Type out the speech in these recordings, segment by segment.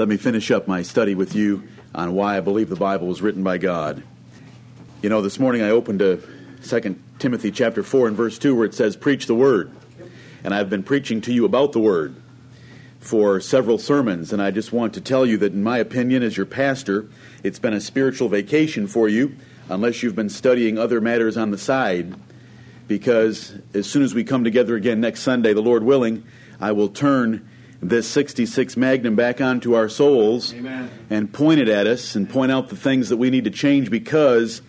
let me finish up my study with you on why I believe the Bible was written by God. You know, this morning I opened to 2 Timothy chapter 4 and verse 2 where it says, Preach the word. And I've been preaching to you about the word for several sermons, and I just want to tell you that, in my opinion, as your pastor, it's been a spiritual vacation for you, unless you've been studying other matters on the side. Because as soon as we come together again next Sunday, the Lord willing, I will turn this 66 Magnum back onto our souls Amen. and point it at us and point out the things that we need to change because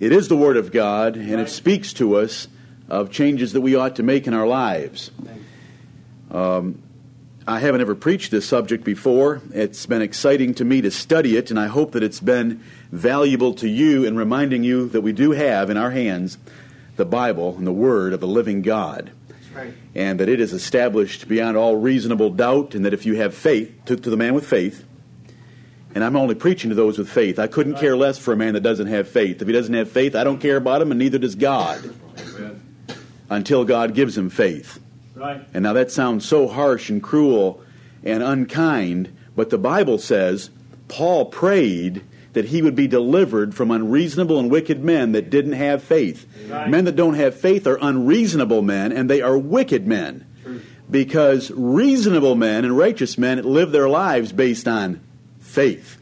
it is the Word of God and it speaks to us of changes that we ought to make in our lives. Um, I haven't ever preached this subject before. It's been exciting to me to study it, and I hope that it's been valuable to you in reminding you that we do have in our hands the Bible and the Word of the living God. Right. And that it is established beyond all reasonable doubt, and that if you have faith, to, to the man with faith, and I'm only preaching to those with faith. I couldn't care less for a man that doesn't have faith. If he doesn't have faith, I don't care about him, and neither does God Amen. until God gives him faith. Right. And now that sounds so harsh and cruel and unkind, but the Bible says Paul prayed that he would be delivered from unreasonable and wicked men that didn't have faith. Right. Men that don't have faith are unreasonable men, and they are wicked men. True. Because reasonable men and righteous men live their lives based on faith,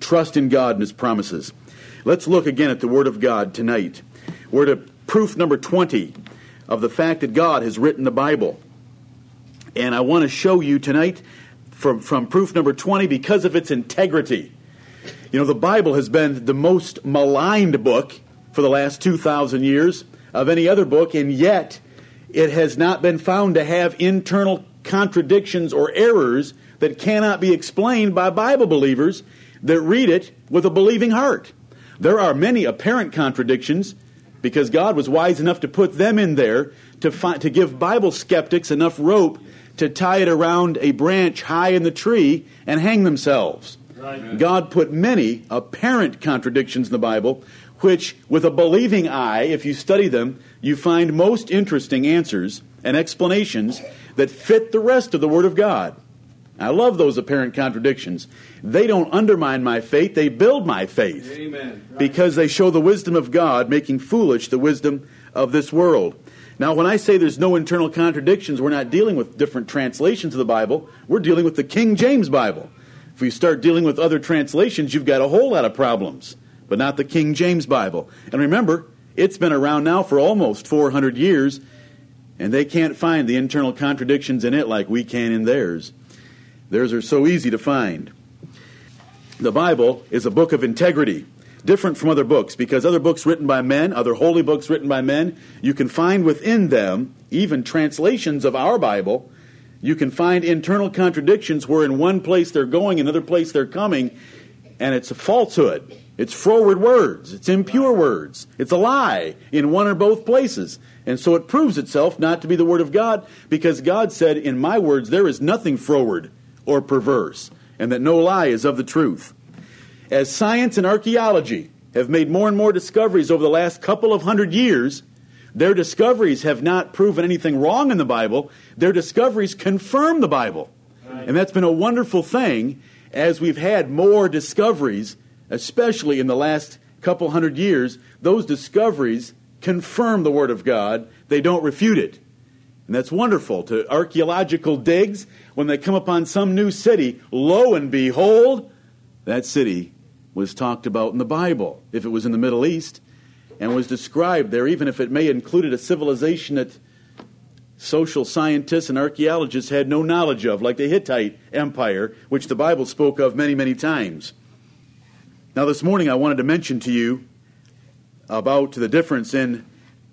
trust in God and His promises. Let's look again at the Word of God tonight. We're to proof number 20 of the fact that God has written the Bible. And I want to show you tonight from, from proof number 20 because of its integrity. You know, the Bible has been the most maligned book for the last 2,000 years of any other book, and yet it has not been found to have internal contradictions or errors that cannot be explained by Bible believers that read it with a believing heart. There are many apparent contradictions because God was wise enough to put them in there to, to give Bible skeptics enough rope to tie it around a branch high in the tree and hang themselves. Right. God put many apparent contradictions in the Bible, which, with a believing eye, if you study them, you find most interesting answers and explanations that fit the rest of the Word of God. I love those apparent contradictions. They don't undermine my faith, they build my faith Amen. Right. because they show the wisdom of God, making foolish the wisdom of this world. Now, when I say there's no internal contradictions, we're not dealing with different translations of the Bible. We're dealing with the King James Bible. If you start dealing with other translations, you've got a whole lot of problems, but not the King James Bible. And remember, it's been around now for almost 400 years, and they can't find the internal contradictions in it like we can in theirs. Theirs are so easy to find. The Bible is a book of integrity, different from other books, because other books written by men, other holy books written by men, you can find within them, even translations of our Bible, you can find internal contradictions where in one place they're going, another place they're coming, and it's a falsehood. It's froward words. It's impure words. It's a lie in one or both places. And so it proves itself not to be the Word of God because God said, In my words, there is nothing froward or perverse, and that no lie is of the truth. As science and archaeology have made more and more discoveries over the last couple of hundred years, their discoveries have not proven anything wrong in the Bible. Their discoveries confirm the Bible. And that's been a wonderful thing as we've had more discoveries, especially in the last couple hundred years. Those discoveries confirm the Word of God, they don't refute it. And that's wonderful to archaeological digs when they come upon some new city. Lo and behold, that city was talked about in the Bible, if it was in the Middle East, and was described there, even if it may included a civilization that social scientists and archaeologists had no knowledge of, like the Hittite Empire, which the Bible spoke of many, many times. Now, this morning I wanted to mention to you about the difference in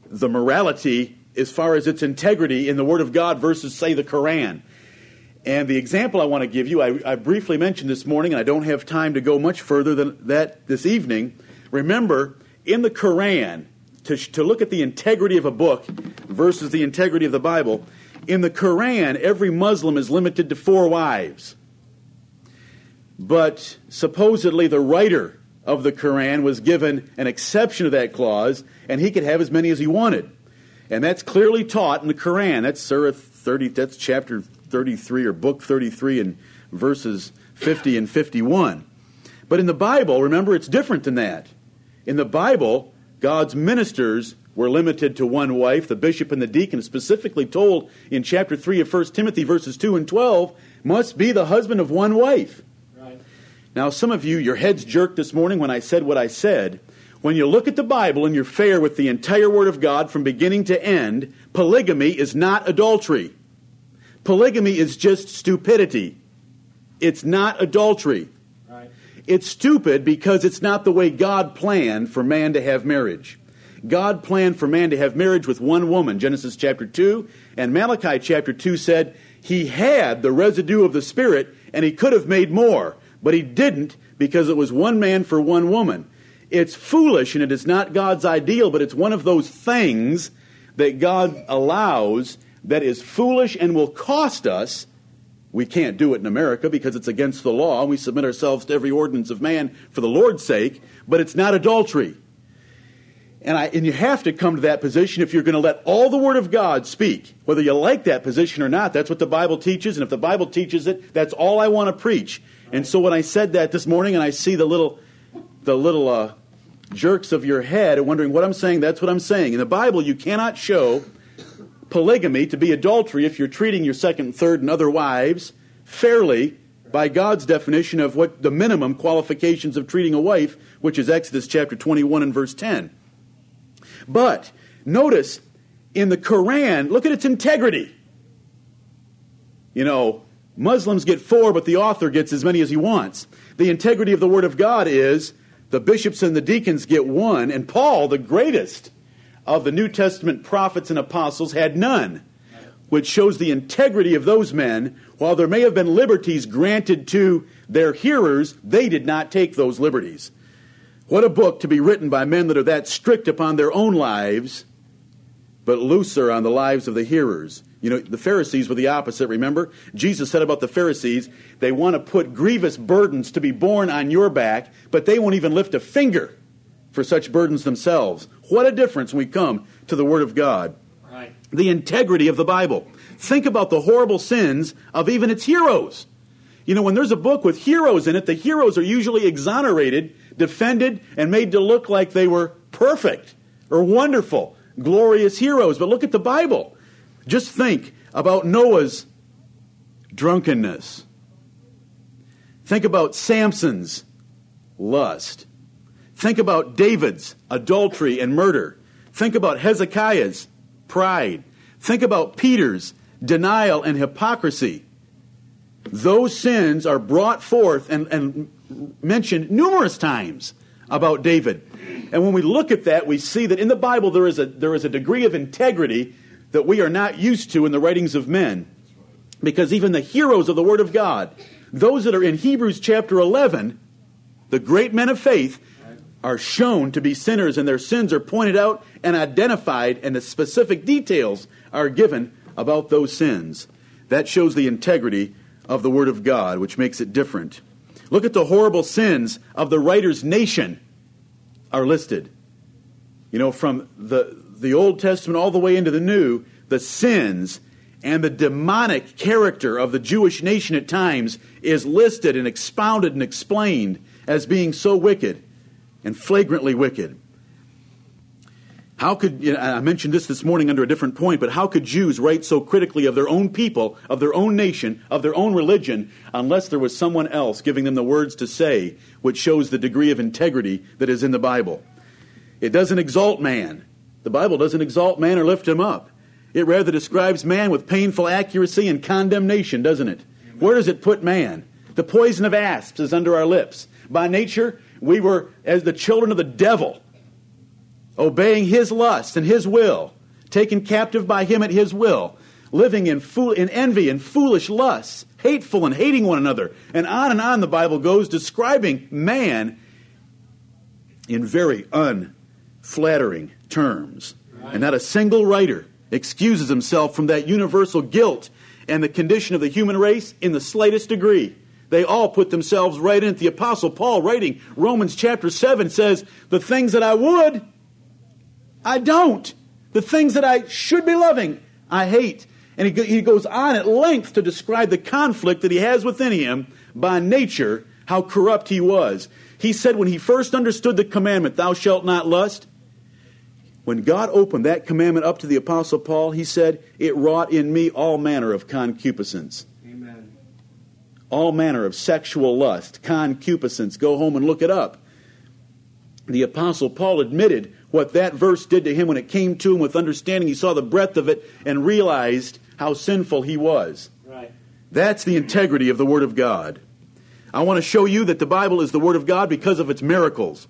the morality as far as its integrity in the Word of God versus, say, the Koran. And the example I want to give you, I, I, briefly mentioned this morning, and I don't have time to go much further than that this evening. Remember, in the Quran, to, to look at the integrity of a book versus the integrity of the Bible, in the Quran, every Muslim is limited to four wives. But supposedly the writer of the Quran was given an exception to that clause, and he could have as many as he wanted. And that's clearly taught in the Quran. That's Surah 30, that's chapter 33 or book 33 and verses 50 and 51. But in the Bible, remember, it's different than that. In the Bible, God's ministers were limited to one wife. The bishop and the deacon, specifically told in chapter 3 of 1 Timothy, verses 2 and 12, must be the husband of one wife. Right. Now, some of you, your heads jerked this morning when I said what I said. When you look at the Bible and you're fair with the entire Word of God from beginning to end, polygamy is not adultery. Polygamy is just stupidity. It's not adultery. It's stupid because it's not the way God planned for man to have marriage. God planned for man to have marriage with one woman, Genesis chapter 2, and Malachi chapter 2 said he had the residue of the Spirit and he could have made more, but he didn't because it was one man for one woman. It's foolish and it is not God's ideal, but it's one of those things that God allows that is foolish and will cost us. We can't do it in America because it's against the law. and We submit ourselves to every ordinance of man for the Lord's sake, but it's not adultery. And, I, and you have to come to that position if you're going to let all the Word of God speak. Whether you like that position or not, that's what the Bible teaches. And if the Bible teaches it, that's all I want to preach. And so when I said that this morning and I see the little, the little uh, jerks of your head wondering what I'm saying, that's what I'm saying. In the Bible, you cannot show polygamy to be adultery if you're treating your second, third, and other wives fairly by God's definition of what the minimum qualifications of treating a wife, which is Exodus chapter 21 and verse 10. But notice in the Quran, look at its integrity. You know, Muslims get four, but the author gets as many as he wants. The integrity of the Word of God is the bishops and the deacons get one, and Paul, the greatest of the New Testament prophets and apostles, had none, which shows the integrity of those men. While there may have been liberties granted to their hearers, they did not take those liberties. What a book to be written by men that are that strict upon their own lives, but looser on the lives of the hearers. You know, the Pharisees were the opposite, remember? Jesus said about the Pharisees, they want to put grievous burdens to be borne on your back, but they won't even lift a finger for such burdens themselves. What a difference when we come to the Word of God. Right. The integrity of the Bible. Think about the horrible sins of even its heroes. You know, when there's a book with heroes in it, the heroes are usually exonerated defended and made to look like they were perfect or wonderful, glorious heroes. But look at the Bible. Just think about Noah's drunkenness. Think about Samson's lust. Think about David's adultery and murder. Think about Hezekiah's pride. Think about Peter's denial and hypocrisy. Those sins are brought forth and, and mentioned numerous times about David. And when we look at that, we see that in the Bible there is a, there is a degree of integrity that we are not used to in the writings of men. Because even the heroes of the Word of God, those that are in Hebrews chapter 11, the great men of faith, are shown to be sinners and their sins are pointed out and identified, and the specific details are given about those sins. That shows the integrity of the Word of God, which makes it different. Look at the horrible sins of the writer's nation are listed. You know, from the, the Old Testament all the way into the New, the sins and the demonic character of the Jewish nation at times is listed and expounded and explained as being so wicked and flagrantly wicked. How could, you know, I mentioned this this morning under a different point, but how could Jews write so critically of their own people, of their own nation, of their own religion, unless there was someone else giving them the words to say, which shows the degree of integrity that is in the Bible? It doesn't exalt man. The Bible doesn't exalt man or lift him up. It rather describes man with painful accuracy and condemnation, doesn't it? Where does it put man? The poison of asps is under our lips. By nature, we were as the children of the devil obeying his lust and his will, taken captive by him at his will, living in, fool- in envy and foolish lusts, hateful and hating one another. And on and on the Bible goes describing man in very unflattering terms. And not a single writer excuses himself from that universal guilt and the condition of the human race in the slightest degree. They all put themselves right in it. The Apostle Paul, writing Romans chapter 7, says, The things that I would, I don't. The things that I should be loving, I hate. And he, he goes on at length to describe the conflict that he has within him by nature, how corrupt he was. He said when he first understood the commandment, Thou shalt not lust, when God opened that commandment up to the Apostle Paul, he said, It wrought in me all manner of concupiscence. All manner of sexual lust, concupiscence. Go home and look it up. The Apostle Paul admitted what that verse did to him when it came to him with understanding. He saw the breadth of it and realized how sinful he was. Right. That's the integrity of the Word of God. I want to show you that the Bible is the Word of God because of its miracles.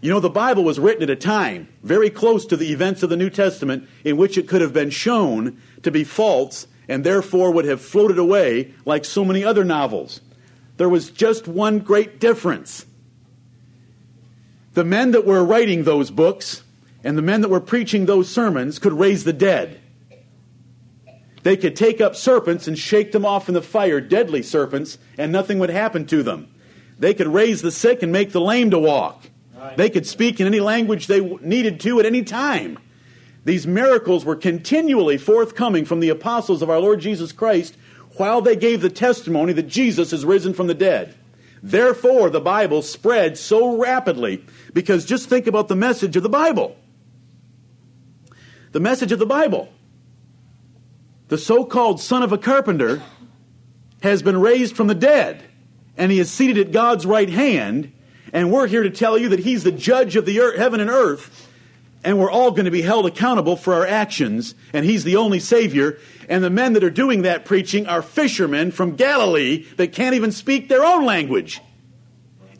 You know, the Bible was written at a time very close to the events of the New Testament in which it could have been shown to be false and therefore would have floated away like so many other novels. There was just one great difference. The men that were writing those books and the men that were preaching those sermons could raise the dead. They could take up serpents and shake them off in the fire, deadly serpents, and nothing would happen to them. They could raise the sick and make the lame to walk. They could speak in any language they needed to at any time. These miracles were continually forthcoming from the apostles of our Lord Jesus Christ while they gave the testimony that Jesus is risen from the dead. Therefore, the Bible spread so rapidly because just think about the message of the Bible. The message of the Bible. The so called son of a carpenter has been raised from the dead, and he is seated at God's right hand and we're here to tell you that He's the judge of the earth, heaven and earth. And we're all going to be held accountable for our actions. And He's the only Savior. And the men that are doing that preaching are fishermen from Galilee that can't even speak their own language.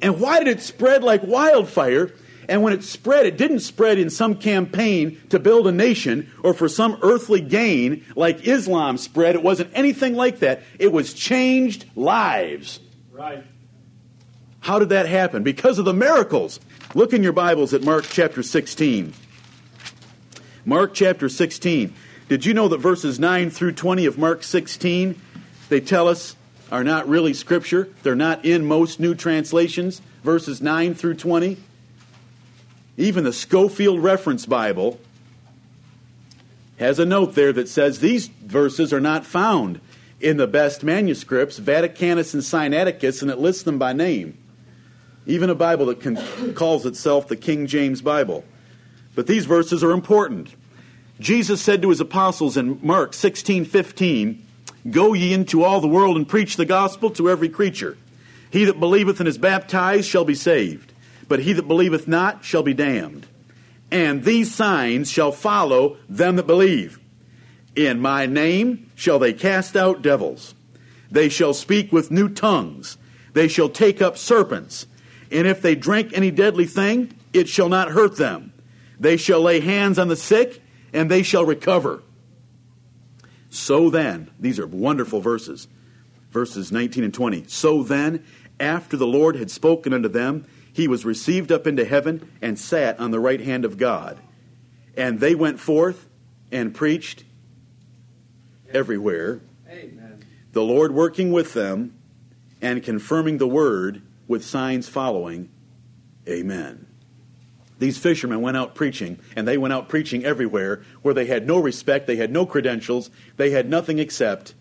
And why did it spread like wildfire? And when it spread, it didn't spread in some campaign to build a nation or for some earthly gain like Islam spread. It wasn't anything like that. It was changed lives. Right. How did that happen? Because of the miracles. Look in your Bibles at Mark chapter 16. Mark chapter 16. Did you know that verses 9 through 20 of Mark 16, they tell us, are not really Scripture? They're not in most new translations, verses 9 through 20. Even the Scofield Reference Bible has a note there that says these verses are not found in the best manuscripts, Vaticanus and Sinaiticus, and it lists them by name even a Bible that calls itself the King James Bible. But these verses are important. Jesus said to his apostles in Mark 16 15, Go ye into all the world and preach the gospel to every creature. He that believeth and is baptized shall be saved, but he that believeth not shall be damned. And these signs shall follow them that believe. In my name shall they cast out devils. They shall speak with new tongues. They shall take up serpents. And if they drink any deadly thing, it shall not hurt them. They shall lay hands on the sick, and they shall recover. So then, these are wonderful verses, verses 19 and 20. So then, after the Lord had spoken unto them, he was received up into heaven and sat on the right hand of God. And they went forth and preached everywhere, Amen. the Lord working with them and confirming the word with signs following. Amen. These fishermen went out preaching, and they went out preaching everywhere where they had no respect, they had no credentials, they had nothing except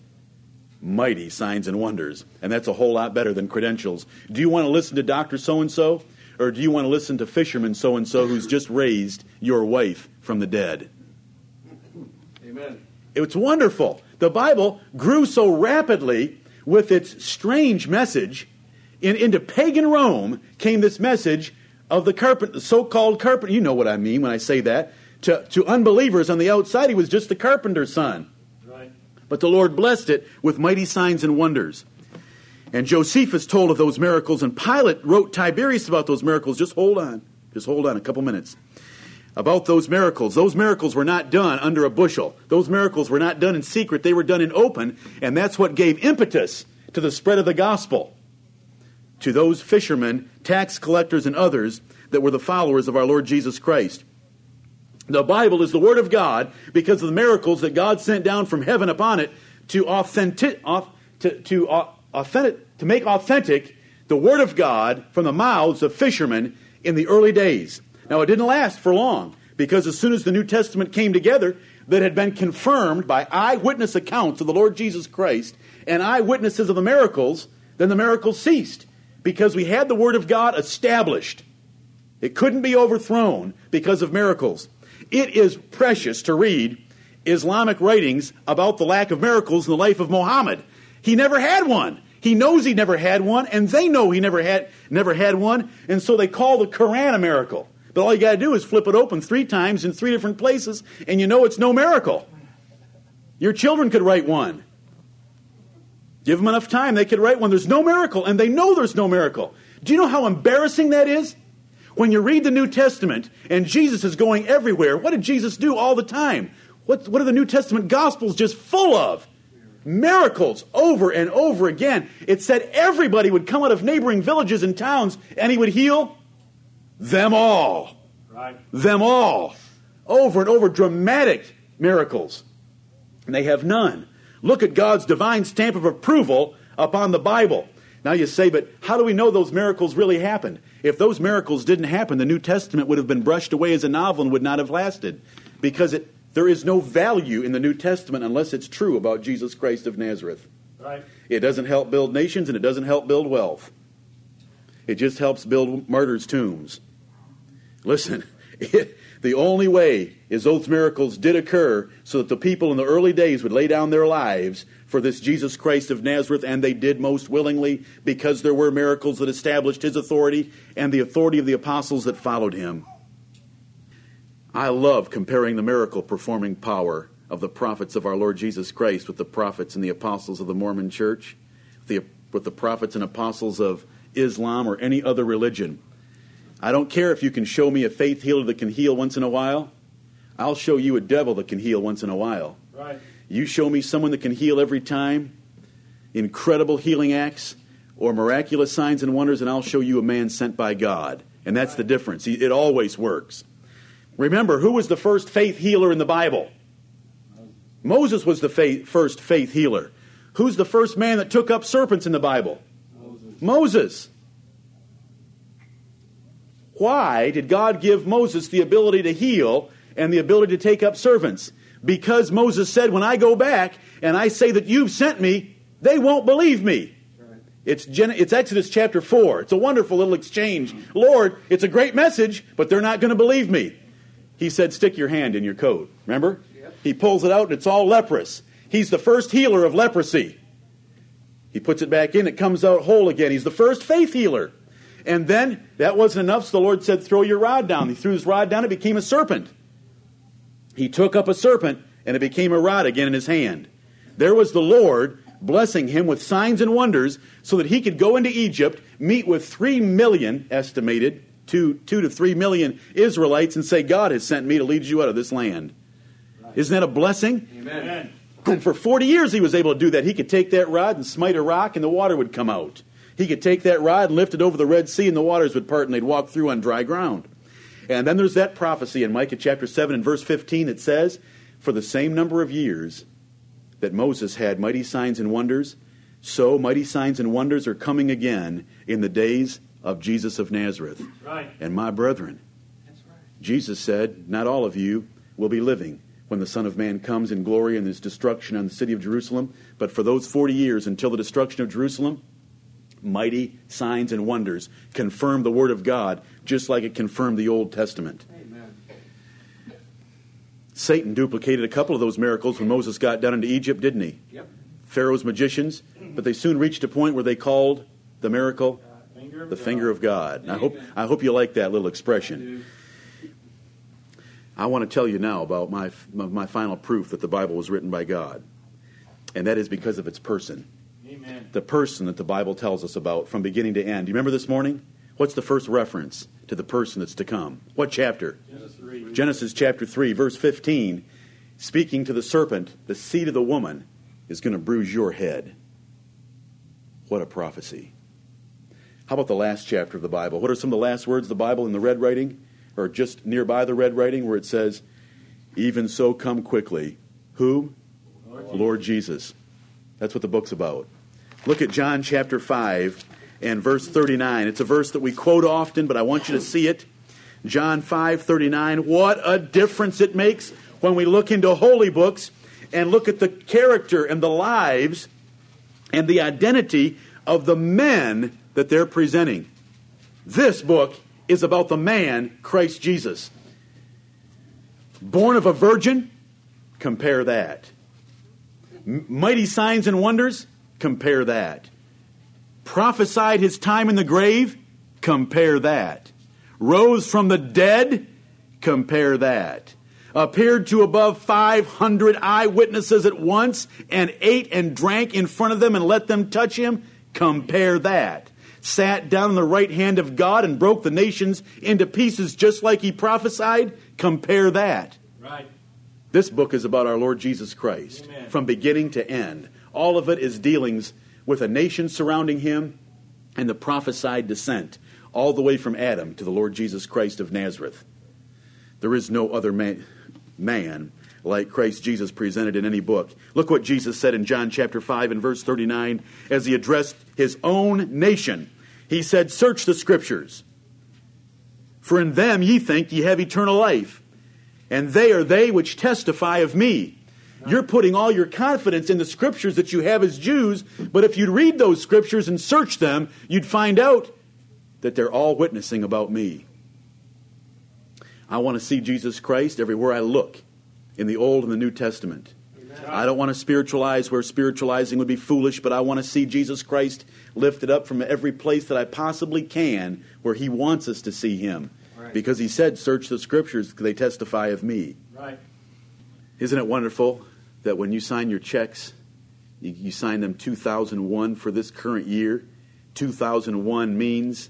mighty signs and wonders. And that's a whole lot better than credentials. Do you want to listen to Dr. So and so? Or do you want to listen to fisherman so and so who's just raised your wife from the dead? Amen. It's wonderful. The Bible grew so rapidly with its strange message in, into pagan Rome came this message of the carpenter, so-called carpenter. You know what I mean when I say that. To, to unbelievers on the outside, he was just the carpenter's son. Right. But the Lord blessed it with mighty signs and wonders. And Josephus told of those miracles, and Pilate wrote Tiberius about those miracles. Just hold on. Just hold on a couple minutes. About those miracles. Those miracles were not done under a bushel. Those miracles were not done in secret. They were done in open, and that's what gave impetus to the spread of the gospel to those fishermen, tax collectors, and others that were the followers of our Lord Jesus Christ. The Bible is the Word of God because of the miracles that God sent down from heaven upon it to authentic, to, to, authentic, to make authentic the Word of God from the mouths of fishermen in the early days. Now, it didn't last for long because as soon as the New Testament came together, that had been confirmed by eyewitness accounts of the Lord Jesus Christ and eyewitnesses of the miracles, then the miracles ceased because we had the Word of God established. It couldn't be overthrown because of miracles. It is precious to read Islamic writings about the lack of miracles in the life of Muhammad. He never had one. He knows he never had one, and they know he never had never had one, and so they call the Quran a miracle. But all you got to do is flip it open three times in three different places, and you know it's no miracle. Your children could write one. Give them enough time, they could write one. There's no miracle, and they know there's no miracle. Do you know how embarrassing that is? When you read the New Testament and Jesus is going everywhere, what did Jesus do all the time? What, what are the New Testament Gospels just full of? Miracles over and over again. It said everybody would come out of neighboring villages and towns and he would heal them all. Right. Them all. Over and over, dramatic miracles. And they have none. Look at God's divine stamp of approval upon the Bible. Now you say, but how do we know those miracles really happened? If those miracles didn't happen, the New Testament would have been brushed away as a novel and would not have lasted. Because it, there is no value in the New Testament unless it's true about Jesus Christ of Nazareth. Right. It doesn't help build nations and it doesn't help build wealth. It just helps build martyrs' tombs. Listen, it, the only way is those miracles did occur so that the people in the early days would lay down their lives for this Jesus Christ of Nazareth, and they did most willingly because there were miracles that established his authority and the authority of the apostles that followed him. I love comparing the miracle performing power of the prophets of our Lord Jesus Christ with the prophets and the apostles of the Mormon church, with the prophets and apostles of Islam or any other religion. I don't care if you can show me a faith healer that can heal once in a while. I'll show you a devil that can heal once in a while. Right. You show me someone that can heal every time, incredible healing acts, or miraculous signs and wonders, and I'll show you a man sent by God. And that's the difference. It always works. Remember, who was the first faith healer in the Bible? Moses was the faith, first faith healer. Who's the first man that took up serpents in the Bible? Moses. Moses. Why did God give Moses the ability to heal and the ability to take up servants? Because Moses said, When I go back and I say that you've sent me, they won't believe me. It's, Gen- it's Exodus chapter 4. It's a wonderful little exchange. Lord, it's a great message, but they're not going to believe me. He said, Stick your hand in your coat. Remember? Yep. He pulls it out and it's all leprous. He's the first healer of leprosy. He puts it back in, it comes out whole again. He's the first faith healer. And then that wasn't enough, so the Lord said, Throw your rod down. He threw his rod down, it became a serpent. He took up a serpent, and it became a rod again in his hand. There was the Lord blessing him with signs and wonders so that he could go into Egypt, meet with three million, estimated, two, two to three million Israelites, and say, God has sent me to lead you out of this land. Isn't that a blessing? Amen. And for 40 years he was able to do that. He could take that rod and smite a rock, and the water would come out. He could take that rod and lift it over the Red Sea, and the waters would part, and they'd walk through on dry ground. And then there's that prophecy in Micah chapter 7 and verse 15 it says, For the same number of years that Moses had mighty signs and wonders, so mighty signs and wonders are coming again in the days of Jesus of Nazareth. Right. And my brethren, right. Jesus said, Not all of you will be living when the Son of Man comes in glory and his destruction on the city of Jerusalem, but for those 40 years until the destruction of Jerusalem, mighty signs and wonders confirm the Word of God, just like it confirmed the Old Testament. Amen. Satan duplicated a couple of those miracles when Moses got down into Egypt, didn't he? Yep. Pharaoh's magicians, but they soon reached a point where they called the miracle uh, finger the finger of God. I hope, I hope you like that little expression. I, I want to tell you now about my, my final proof that the Bible was written by God, and that is because of its person. Amen. the person that the Bible tells us about from beginning to end. Do you remember this morning? What's the first reference to the person that's to come? What chapter? Genesis, Genesis chapter 3, verse 15. Speaking to the serpent, the seed of the woman is going to bruise your head. What a prophecy. How about the last chapter of the Bible? What are some of the last words of the Bible in the red writing? Or just nearby the red writing where it says, Even so come quickly. Who? Lord Jesus. Lord Jesus. That's what the book's about. Look at John chapter 5 and verse 39. It's a verse that we quote often, but I want you to see it. John 5 39. What a difference it makes when we look into holy books and look at the character and the lives and the identity of the men that they're presenting. This book is about the man, Christ Jesus. Born of a virgin, compare that. Mighty signs and wonders, compare that. Prophesied his time in the grave, compare that. Rose from the dead, compare that. Appeared to above 500 eyewitnesses at once and ate and drank in front of them and let them touch him, compare that. Sat down on the right hand of God and broke the nations into pieces just like he prophesied, compare that. Right. This book is about our Lord Jesus Christ Amen. from beginning to end. All of it is dealings with a nation surrounding him and the prophesied descent, all the way from Adam to the Lord Jesus Christ of Nazareth. There is no other man, man like Christ Jesus presented in any book. Look what Jesus said in John chapter 5 and verse 39 as he addressed his own nation. He said, Search the scriptures, for in them ye think ye have eternal life and they are they which testify of me. You're putting all your confidence in the scriptures that you have as Jews, but if you'd read those scriptures and search them, you'd find out that they're all witnessing about me. I want to see Jesus Christ everywhere I look in the Old and the New Testament. I don't want to spiritualize where spiritualizing would be foolish, but I want to see Jesus Christ lifted up from every place that I possibly can where He wants us to see Him. Right. Because He said, Search the Scriptures, they testify of me. Right. Isn't it wonderful that when you sign your checks, you, you sign them 2001 for this current year? 2001 means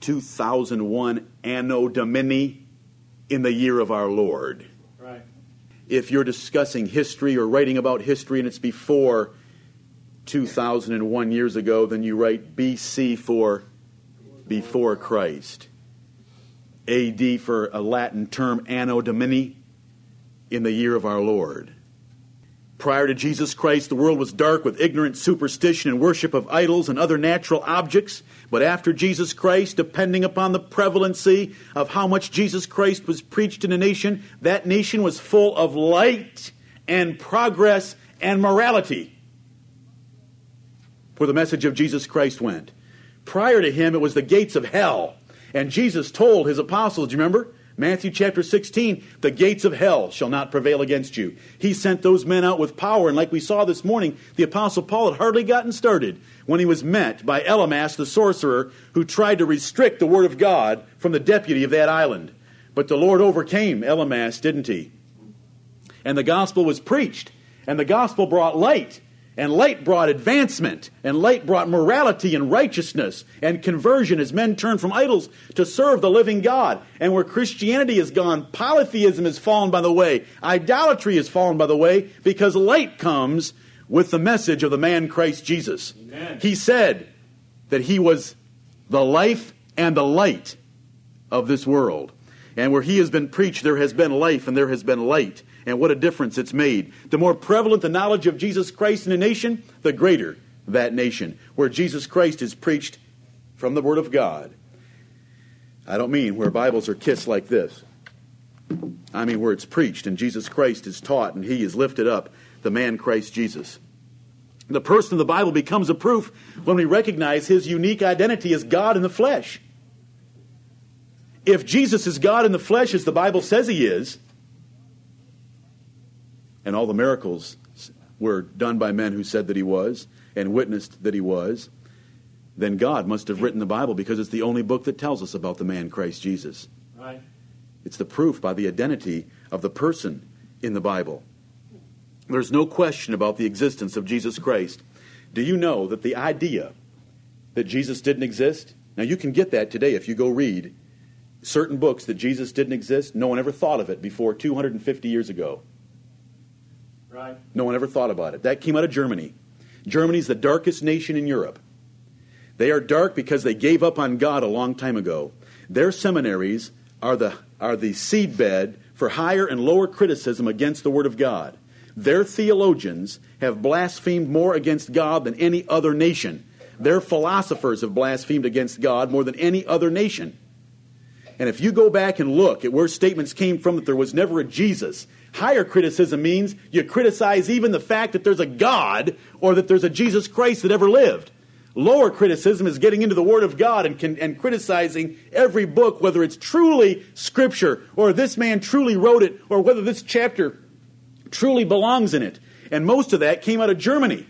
2001 Anno Domini in the year of our Lord. Right. If you're discussing history or writing about history and it's before 2001 years ago, then you write BC for before Christ. AD for a Latin term, Anno Domini, in the year of our Lord. Prior to Jesus Christ, the world was dark with ignorant superstition and worship of idols and other natural objects. But after Jesus Christ, depending upon the prevalency of how much Jesus Christ was preached in a nation, that nation was full of light and progress and morality. Where the message of Jesus Christ went. Prior to him, it was the gates of hell. And Jesus told his apostles, do you remember? Matthew chapter 16, the gates of hell shall not prevail against you. He sent those men out with power, and like we saw this morning, the apostle Paul had hardly gotten started when he was met by Elymas the sorcerer, who tried to restrict the word of God from the deputy of that island. But the Lord overcame Elymas, didn't he? And the gospel was preached, and the gospel brought light, and light brought advancement, and light brought morality and righteousness and conversion as men turned from idols to serve the living God. And where Christianity has gone, polytheism has fallen by the way, idolatry has fallen by the way, because light comes with the message of the man Christ Jesus. Amen. He said that he was the life and the light of this world. And where he has been preached, there has been life and there has been light. And what a difference it's made. The more prevalent the knowledge of Jesus Christ in a nation, the greater that nation. Where Jesus Christ is preached from the Word of God. I don't mean where Bibles are kissed like this. I mean where it's preached and Jesus Christ is taught and he is lifted up, the man Christ Jesus. The person of the Bible becomes a proof when we recognize his unique identity as God in the flesh. If Jesus is God in the flesh, as the Bible says he is, and all the miracles were done by men who said that he was and witnessed that he was, then God must have written the Bible because it's the only book that tells us about the man Christ Jesus. Right. It's the proof by the identity of the person in the Bible. There's no question about the existence of Jesus Christ. Do you know that the idea that Jesus didn't exist? Now, you can get that today if you go read certain books that Jesus didn't exist. No one ever thought of it before 250 years ago. Right. No one ever thought about it. That came out of Germany. Germany's the darkest nation in Europe. They are dark because they gave up on God a long time ago. Their seminaries are the, are the seedbed for higher and lower criticism against the Word of God. Their theologians have blasphemed more against God than any other nation. Their philosophers have blasphemed against God more than any other nation. And if you go back and look at where statements came from that there was never a Jesus, Higher criticism means you criticize even the fact that there's a God or that there's a Jesus Christ that ever lived. Lower criticism is getting into the Word of God and, and criticizing every book, whether it's truly Scripture or this man truly wrote it or whether this chapter truly belongs in it. And most of that came out of Germany.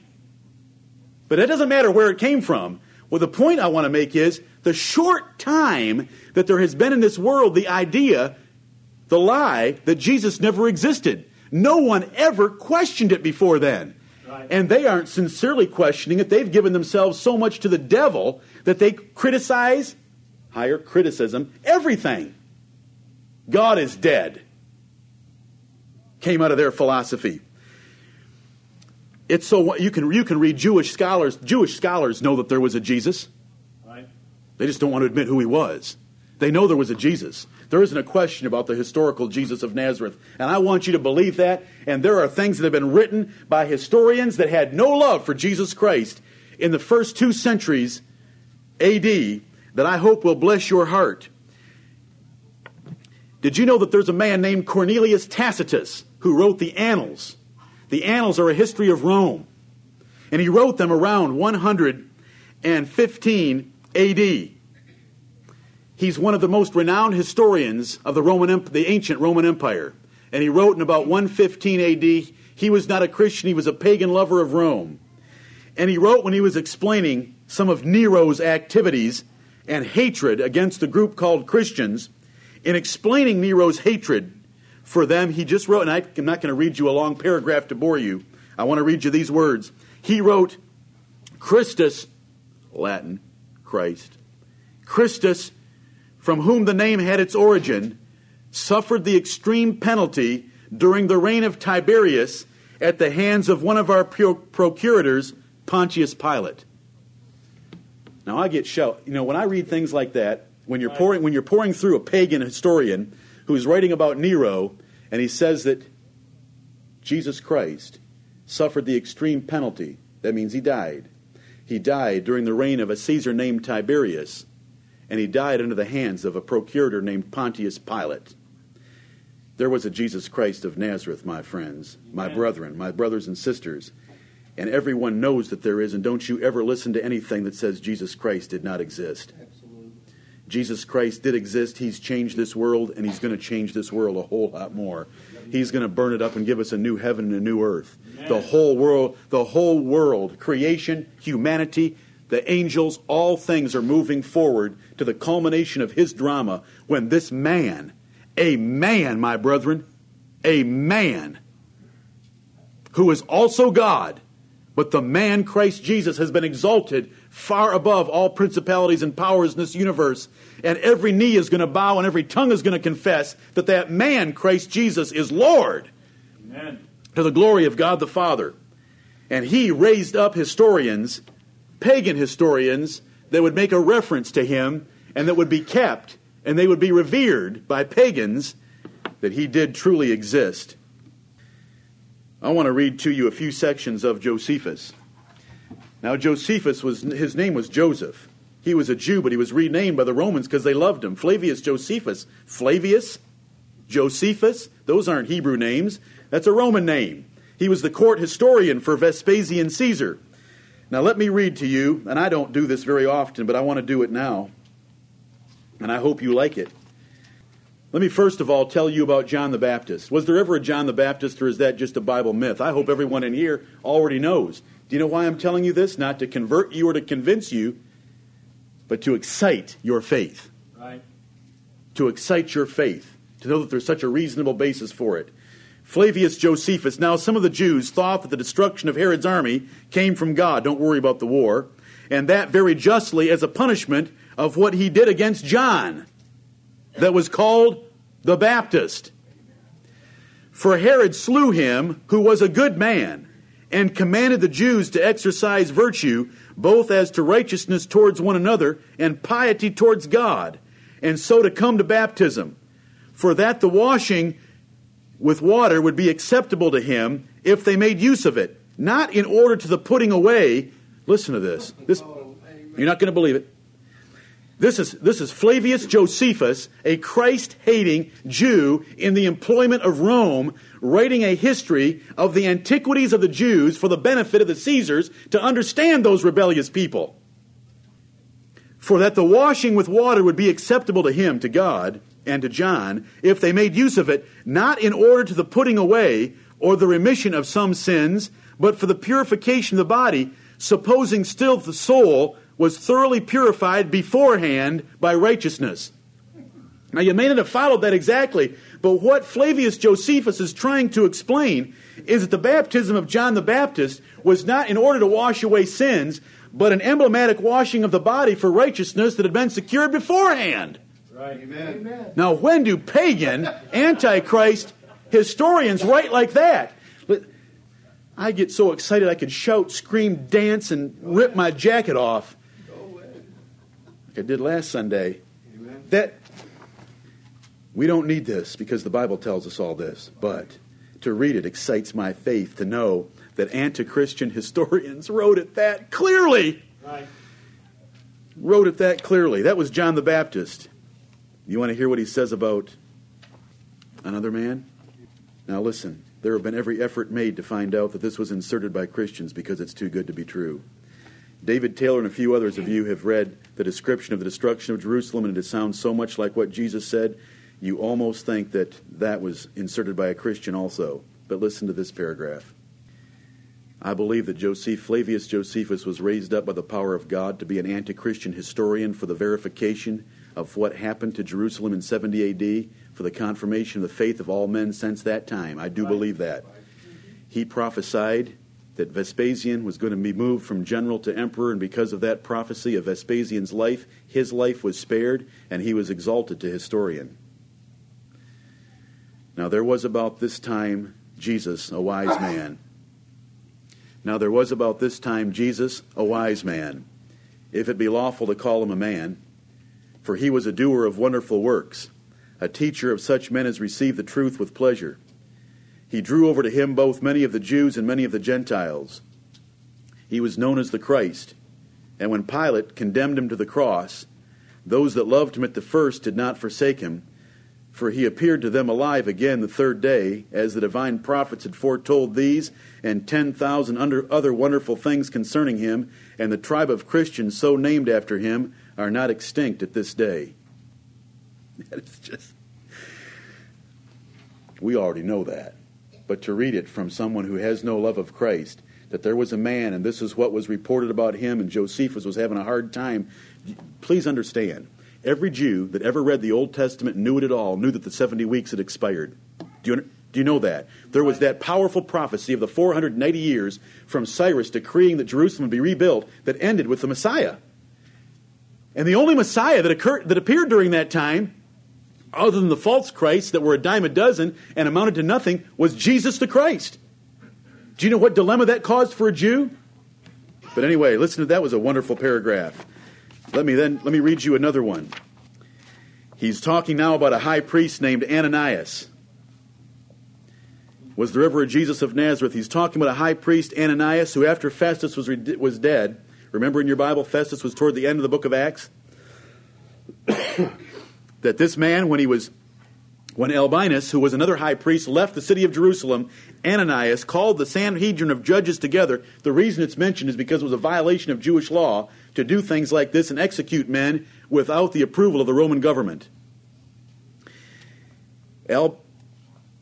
But it doesn't matter where it came from. Well, the point I want to make is the short time that there has been in this world the idea, the lie, that Jesus never existed. No one ever questioned it before then. And they aren't sincerely questioning it. They've given themselves so much to the devil that they criticize, higher criticism, everything. God is dead. Came out of their philosophy. It's so you can you can read Jewish scholars. Jewish scholars know that there was a Jesus. Right. They just don't want to admit who he was. They know there was a Jesus. There isn't a question about the historical Jesus of Nazareth. And I want you to believe that. And there are things that have been written by historians that had no love for Jesus Christ in the first two centuries AD that I hope will bless your heart. Did you know that there's a man named Cornelius Tacitus who wrote the Annals? The Annals are a history of Rome. And he wrote them around 115 AD. He's one of the most renowned historians of the Roman the ancient Roman Empire. And he wrote in about 115 AD. He was not a Christian, he was a pagan lover of Rome. And he wrote when he was explaining some of Nero's activities and hatred against the group called Christians. In explaining Nero's hatred for them, he just wrote, and I'm not going to read you a long paragraph to bore you. I want to read you these words. He wrote, Christus, Latin, Christ, Christus from whom the name had its origin, suffered the extreme penalty during the reign of Tiberius at the hands of one of our procurators, Pontius Pilate. Now I get shell. You know, when I read things like that, when you're pouring when you're pouring through a pagan historian who's writing about Nero, and he says that Jesus Christ suffered the extreme penalty. That means he died. He died during the reign of a Caesar named Tiberius and he died under the hands of a procurator named Pontius Pilate. There was a Jesus Christ of Nazareth, my friends, my Amen. brethren, my brothers and sisters. And everyone knows that there is, and don't you ever listen to anything that says Jesus Christ did not exist. Absolutely. Jesus Christ did exist. He's changed this world, and He's going to change this world a whole lot more. He's going to burn it up and give us a new heaven and a new earth. Amen. The whole world, the whole world, creation, humanity, the angels, all things are moving forward to the culmination of his drama when this man, a man, my brethren, a man who is also God, but the man Christ Jesus has been exalted far above all principalities and powers in this universe. And every knee is going to bow and every tongue is going to confess that that man, Christ Jesus, is Lord. Amen. To the glory of God the Father. And he raised up historians pagan historians that would make a reference to him and that would be kept and they would be revered by pagans that he did truly exist. I want to read to you a few sections of Josephus. Now, Josephus was his name was Joseph. He was a Jew, but he was renamed by the Romans because they loved him. Flavius Josephus. Flavius, Josephus, those aren't Hebrew names. That's a Roman name. He was the court historian for Vespasian Caesar. Now, let me read to you, and I don't do this very often, but I want to do it now. And I hope you like it. Let me first of all tell you about John the Baptist. Was there ever a John the Baptist, or is that just a Bible myth? I hope everyone in here already knows. Do you know why I'm telling you this? Not to convert you or to convince you, but to excite your faith. Right. To excite your faith, to know that there's such a reasonable basis for it. Flavius Josephus. Now, some of the Jews thought that the destruction of Herod's army came from God. Don't worry about the war. And that very justly as a punishment of what he did against John, that was called the Baptist. For Herod slew him who was a good man, and commanded the Jews to exercise virtue, both as to righteousness towards one another and piety towards God, and so to come to baptism. For that the washing with water would be acceptable to him if they made use of it, not in order to the putting away. Listen to this. This you're not going to believe it. This is, this is Flavius Josephus, a Christ hating Jew in the employment of Rome, writing a history of the antiquities of the Jews for the benefit of the Caesars to understand those rebellious people. For that the washing with water would be acceptable to him, to God, and to John, if they made use of it, not in order to the putting away or the remission of some sins, but for the purification of the body, supposing still the soul was thoroughly purified beforehand by righteousness. Now, you may not have followed that exactly, but what Flavius Josephus is trying to explain is that the baptism of John the Baptist was not in order to wash away sins, but an emblematic washing of the body for righteousness that had been secured beforehand. Right. Amen. Now, when do pagan, antichrist historians write like that? But I get so excited I could shout, scream, dance, and rip my jacket off like I did last Sunday. Amen. That we don't need this because the Bible tells us all this, but to read it excites my faith to know that anti Christian historians wrote it that clearly. Right. Wrote it that clearly. That was John the Baptist. You want to hear what he says about another man? Now listen, there have been every effort made to find out that this was inserted by Christians because it's too good to be true. David Taylor and a few others of you have read the description of the destruction of Jerusalem, and it sounds so much like what Jesus said, you almost think that that was inserted by a Christian also. But listen to this paragraph. I believe that Joseph, Flavius Josephus was raised up by the power of God to be an anti Christian historian for the verification of what happened to Jerusalem in 70 AD, for the confirmation of the faith of all men since that time. I do right. believe that. He prophesied that Vespasian was going to be moved from general to emperor, and because of that prophecy of Vespasian's life, his life was spared, and he was exalted to historian. Now, there was about this time Jesus, a wise man. Now, there was about this time Jesus, a wise man, if it be lawful to call him a man, for he was a doer of wonderful works, a teacher of such men as received the truth with pleasure. He drew over to him both many of the Jews and many of the Gentiles. He was known as the Christ. And when Pilate condemned him to the cross, those that loved him at the first did not forsake him, for he appeared to them alive again the third day, as the divine prophets had foretold these and ten thousand other wonderful things concerning him, and the tribe of Christians so named after him are not extinct at this day. That is just. We already know that but to read it from someone who has no love of Christ, that there was a man, and this is what was reported about him, and Josephus was having a hard time. Please understand, every Jew that ever read the Old Testament knew it at all knew that the 70 weeks had expired. Do you, do you know that? There was that powerful prophecy of the 480 years from Cyrus decreeing that Jerusalem would be rebuilt that ended with the Messiah. And the only Messiah that, occurred, that appeared during that time other than the false Christs that were a dime a dozen and amounted to nothing, was Jesus the Christ. Do you know what dilemma that caused for a Jew? But anyway, listen to that was a wonderful paragraph. Let me then let me read you another one. He's talking now about a high priest named Ananias. Was there ever a Jesus of Nazareth? He's talking about a high priest Ananias who after Festus was was dead. Remember in your Bible Festus was toward the end of the book of Acts? that this man, when he was when Albinus, who was another high priest, left the city of Jerusalem, Ananias called the Sanhedrin of judges together. The reason it's mentioned is because it was a violation of Jewish law to do things like this and execute men without the approval of the Roman government.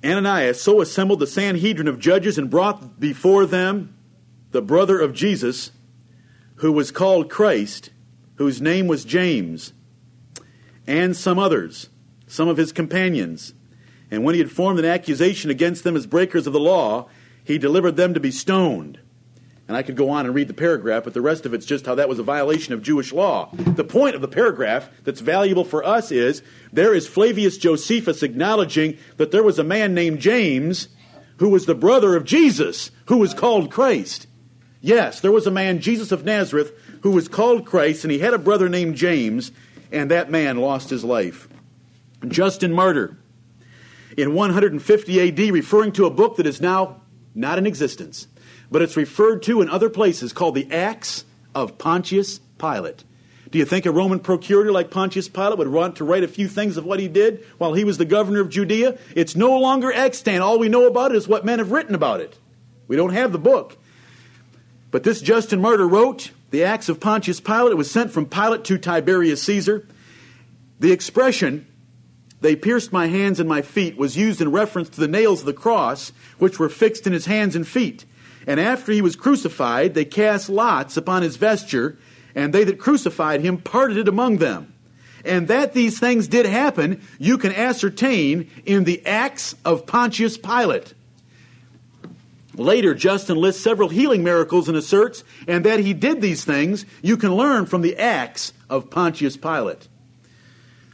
Ananias so assembled the Sanhedrin of judges and brought before them the brother of Jesus, who was called Christ, whose name was James and some others, some of his companions. And when he had formed an accusation against them as breakers of the law, he delivered them to be stoned. And I could go on and read the paragraph, but the rest of it's just how that was a violation of Jewish law. The point of the paragraph that's valuable for us is there is Flavius Josephus acknowledging that there was a man named James who was the brother of Jesus, who was called Christ. Yes, there was a man, Jesus of Nazareth, who was called Christ, and he had a brother named James, and that man lost his life. Justin Martyr, in 150 AD, referring to a book that is now not in existence, but it's referred to in other places called the Acts of Pontius Pilate. Do you think a Roman procurator like Pontius Pilate would want to write a few things of what he did while he was the governor of Judea? It's no longer extant. All we know about it is what men have written about it. We don't have the book. But this Justin Martyr wrote the Acts of Pontius Pilate. It was sent from Pilate to Tiberius Caesar. The expression, they pierced my hands and my feet, was used in reference to the nails of the cross, which were fixed in his hands and feet. And after he was crucified, they cast lots upon his vesture, and they that crucified him parted it among them. And that these things did happen, you can ascertain in the Acts of Pontius Pilate. Later, Justin lists several healing miracles and asserts, and that he did these things, you can learn from the Acts of Pontius Pilate.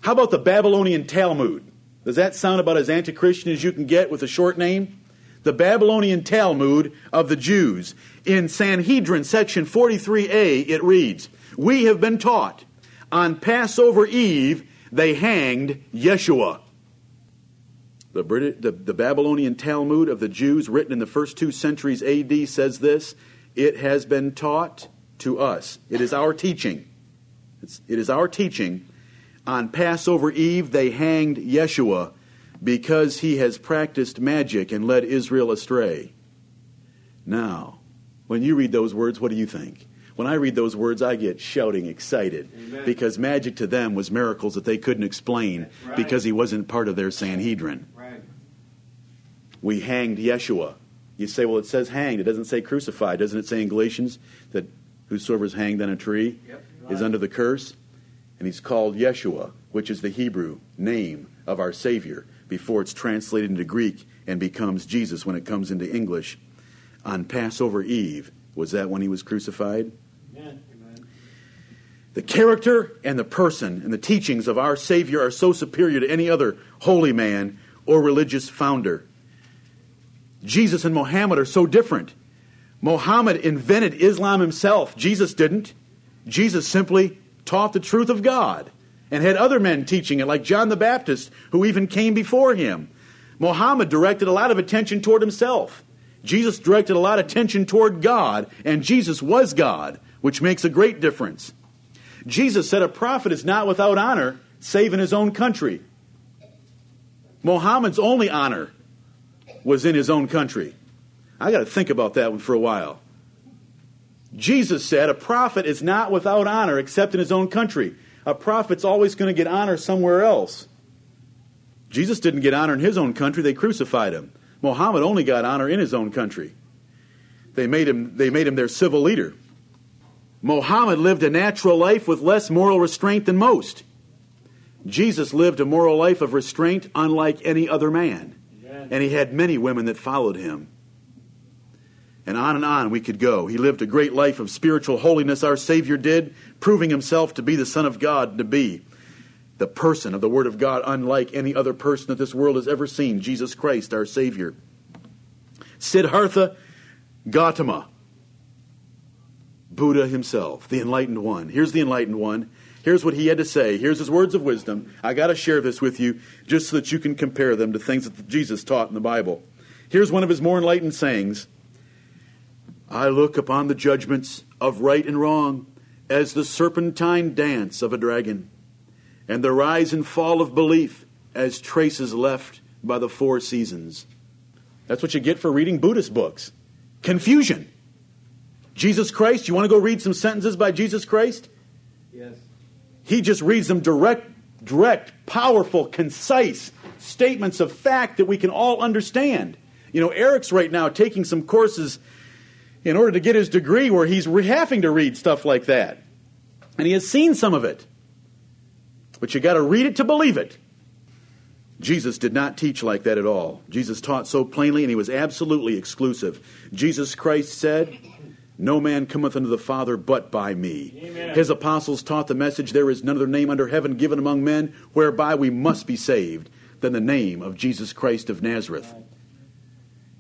How about the Babylonian Talmud? Does that sound about as anti Christian as you can get with a short name? The Babylonian Talmud of the Jews. In Sanhedrin, section 43a, it reads We have been taught on Passover Eve they hanged Yeshua. The, Brit- the, the Babylonian Talmud of the Jews, written in the first two centuries AD, says this It has been taught to us. It is our teaching. It's, it is our teaching. On Passover Eve, they hanged Yeshua because he has practiced magic and led Israel astray. Now, when you read those words, what do you think? When I read those words, I get shouting excited Amen. because magic to them was miracles that they couldn't explain right. because he wasn't part of their Sanhedrin. Right. We hanged Yeshua. You say, well, it says hanged. It doesn't say crucified. Doesn't it say in Galatians that whosoever is hanged on a tree Yep. is under the curse? And he's called Yeshua, which is the Hebrew name of our Savior before it's translated into Greek and becomes Jesus when it comes into English. On Passover Eve, was that when he was crucified? Amen. Amen. The character and the person and the teachings of our Savior are so superior to any other holy man or religious founder. Jesus and Mohammed are so different. Mohammed invented Islam himself. Jesus didn't. Jesus simply taught the truth of God and had other men teaching it, like John the Baptist, who even came before him. Mohammed directed a lot of attention toward himself. Jesus directed a lot of attention toward God, and Jesus was God, which makes a great difference. Jesus said a prophet is not without honor, save in his own country. Mohammed's only honor was in his own country. I got to think about that one for a while. Jesus said a prophet is not without honor except in his own country. A prophet's always going to get honor somewhere else. Jesus didn't get honor in his own country, they crucified him. Mohammed only got honor in his own country. They made him, they made him their civil leader. Mohammed lived a natural life with less moral restraint than most. Jesus lived a moral life of restraint unlike any other man. And he had many women that followed him. And on and on we could go. He lived a great life of spiritual holiness, our Savior did, proving himself to be the Son of God, to be the person of the Word of God, unlike any other person that this world has ever seen Jesus Christ, our Savior. Siddhartha Gautama, Buddha himself, the enlightened one. Here's the enlightened one. Here's what he had to say. Here's his words of wisdom. I got to share this with you just so that you can compare them to things that Jesus taught in the Bible. Here's one of his more enlightened sayings I look upon the judgments of right and wrong as the serpentine dance of a dragon, and the rise and fall of belief as traces left by the four seasons. That's what you get for reading Buddhist books confusion. Jesus Christ, you want to go read some sentences by Jesus Christ? Yes. He just reads them direct, direct, powerful, concise statements of fact that we can all understand. You know, Eric's right now taking some courses in order to get his degree where he's having to read stuff like that. And he has seen some of it. But you got to read it to believe it. Jesus did not teach like that at all. Jesus taught so plainly, and he was absolutely exclusive. Jesus Christ said, No man cometh unto the Father but by me. Amen. His apostles taught the message there is none other name under heaven given among men whereby we must be saved than the name of Jesus Christ of Nazareth.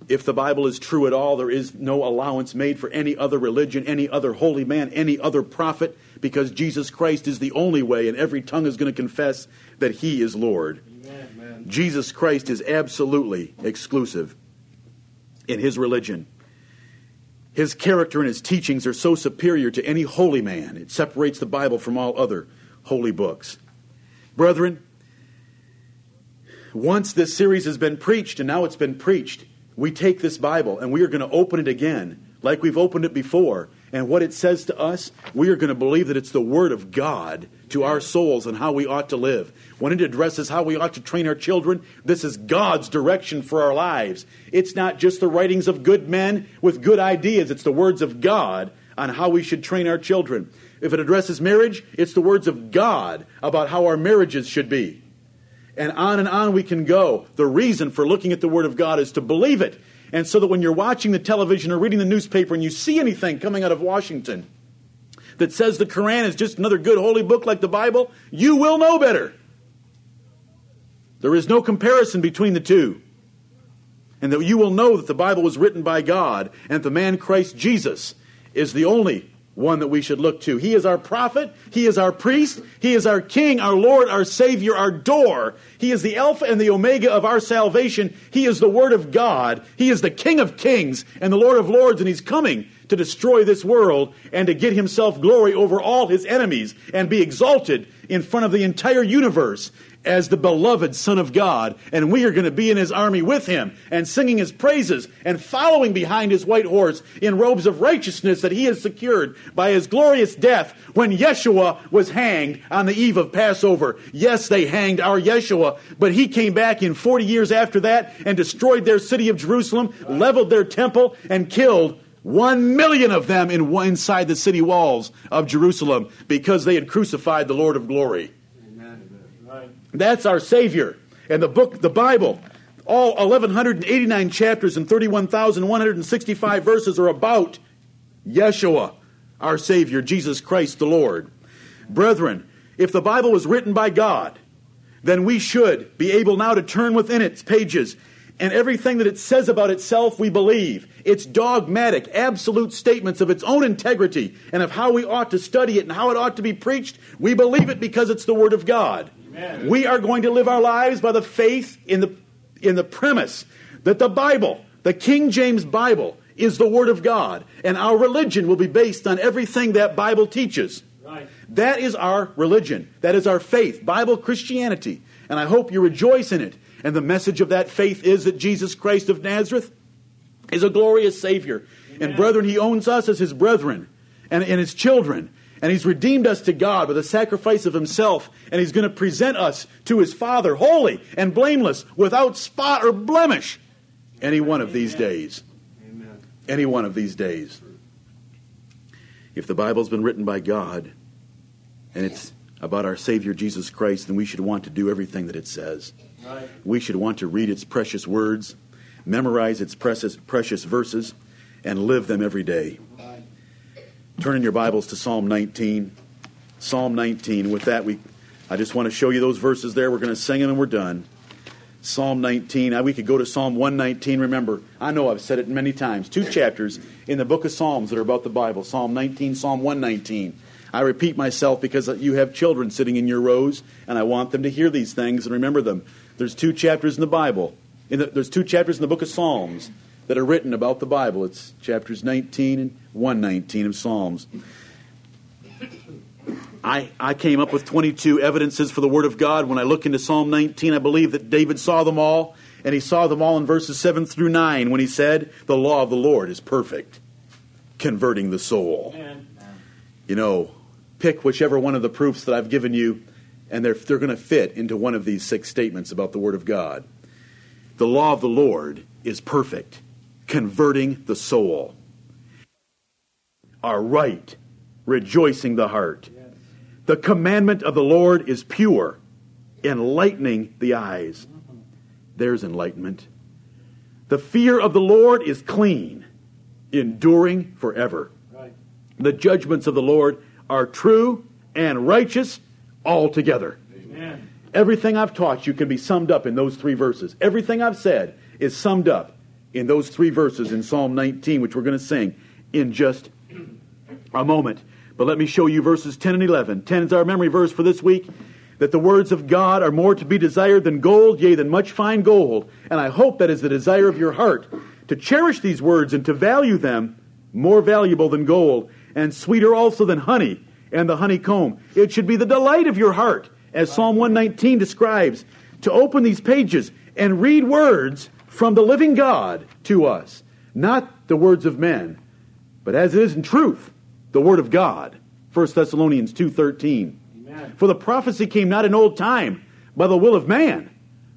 If the Bible is true at all, there is no allowance made for any other religion, any other holy man, any other prophet, because Jesus Christ is the only way, and every tongue is going to confess that he is Lord. Amen. Jesus Christ is absolutely exclusive in his religion. His character and his teachings are so superior to any holy man. It separates the Bible from all other holy books. Brethren, once this series has been preached, and now it's been preached, we take this Bible and we are going to open it again like we've opened it before. And what it says to us, we are going to believe that it's the Word of God to our souls and how we ought to live. When it addresses how we ought to train our children, this is God's direction for our lives. It's not just the writings of good men with good ideas, it's the words of God on how we should train our children. If it addresses marriage, it's the words of God about how our marriages should be. And on and on we can go. The reason for looking at the Word of God is to believe it. And so that when you're watching the television or reading the newspaper and you see anything coming out of Washington that says the Quran is just another good holy book like the Bible, you will know better. There is no comparison between the two. And that you will know that the Bible was written by God and the man Christ Jesus is the only one that we should look to. He is our prophet, He is our priest, He is our King, our Lord, our Savior, our door. He is the Alpha and the Omega of our salvation. He is the Word of God. He is the King of kings and the Lord of lords, and He's coming to destroy this world and to get Himself glory over all His enemies and be exalted in front of the entire universe as the beloved Son of God, and we are going to be in His army with Him and singing His praises and following behind His white horse in robes of righteousness that He has secured by His glorious death when Yeshua was hanged on the eve of Passover. Yes, they hanged our Yeshua, but He came back in 40 years after that and destroyed their city of Jerusalem, leveled their temple, and killed one million of them in, inside the city walls of Jerusalem because they had crucified the Lord of glory. That's our Savior. And the book, the Bible, all 1,189 chapters and 31,165 verses are about Yeshua, our Savior, Jesus Christ the Lord. Brethren, if the Bible was written by God, then we should be able now to turn within its pages and everything that it says about itself we believe. It's dogmatic, absolute statements of its own integrity and of how we ought to study it and how it ought to be preached. We believe it because it's the Word of God. Amen. We are going to live our lives by the faith in the, in the premise that the Bible, the King James Bible, is the Word of God, and our religion will be based on everything that Bible teaches. Right. That is our religion. That is our faith, Bible Christianity. And I hope you rejoice in it. And the message of that faith is that Jesus Christ of Nazareth is a glorious Savior. Amen. And brethren, He owns us as His brethren and, and His children. And he's redeemed us to God with a sacrifice of himself, and he's going to present us to his Father, holy and blameless, without spot or blemish, any one of these days. Amen. Any one of these days. If the Bible's been written by God, and it's about our Savior Jesus Christ, then we should want to do everything that it says. Right. We should want to read its precious words, memorize its precious, precious verses, and live them every day. Turn in your Bibles to Psalm 19. Psalm 19. With that, we, I just want to show you those verses there. We're going to sing them and we're done. Psalm 19. We could go to Psalm 119. Remember, I know I've said it many times. Two chapters in the book of Psalms that are about the Bible Psalm 19, Psalm 119. I repeat myself because you have children sitting in your rows, and I want them to hear these things and remember them. There's two chapters in the Bible. In the, there's two chapters in the book of Psalms that are written about the Bible. It's chapters 19 and 119 of Psalms. I, I came up with 22 evidences for the Word of God. When I look into Psalm 19, I believe that David saw them all, and he saw them all in verses 7 through 9 when he said, The law of the Lord is perfect, converting the soul. Amen. You know, pick whichever one of the proofs that I've given you, and they're, they're going to fit into one of these six statements about the Word of God. The law of the Lord is perfect, converting the soul. Are right, rejoicing the heart. Yes. The commandment of the Lord is pure, enlightening the eyes. There's enlightenment. The fear of the Lord is clean, enduring forever. Right. The judgments of the Lord are true and righteous altogether. Amen. Everything I've taught you can be summed up in those three verses. Everything I've said is summed up in those three verses in Psalm 19, which we're going to sing in just a moment. But let me show you verses 10 and 11. 10 is our memory verse for this week. That the words of God are more to be desired than gold, yea, than much fine gold. And I hope that is the desire of your heart to cherish these words and to value them more valuable than gold, and sweeter also than honey and the honeycomb. It should be the delight of your heart, as Psalm 119 describes, to open these pages and read words from the living God to us, not the words of men, but as it is in truth, the word of God. 1 Thessalonians 2:13. For the prophecy came not in old time by the will of man,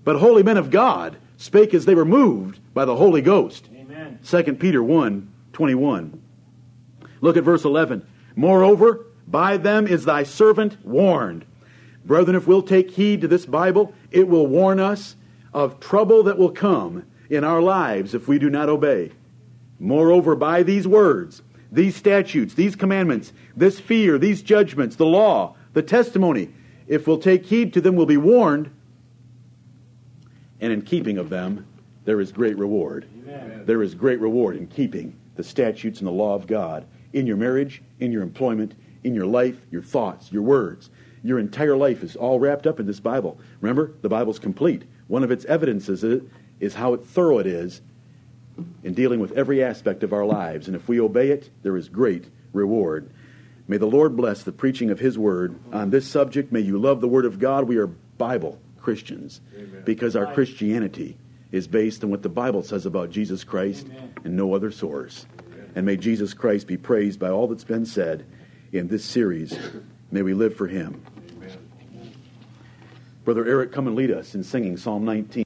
but holy men of God spake as they were moved by the Holy Ghost. Amen. 2 Peter 1 21. Look at verse 11. Moreover, by them is thy servant warned. Brethren, if we'll take heed to this Bible, it will warn us of trouble that will come in our lives if we do not obey. Moreover, by these words, these statutes, these commandments, this fear, these judgments, the law, the testimony, if we'll take heed to them, we'll be warned. And in keeping of them, there is great reward. Amen. There is great reward in keeping the statutes and the law of God in your marriage, in your employment, in your life, your thoughts, your words. Your entire life is all wrapped up in this Bible. Remember, the Bible's complete. One of its evidences is how thorough it is in dealing with every aspect of our lives. And if we obey it, there is great reward. May the Lord bless the preaching of His Word on this subject. May you love the Word of God. We are Bible Christians Amen. because our Christianity is based on what the Bible says about Jesus Christ Amen. and no other source. And may Jesus Christ be praised by all that's been said in this series. May we live for Him. Amen. Brother Eric, come and lead us in singing Psalm 19.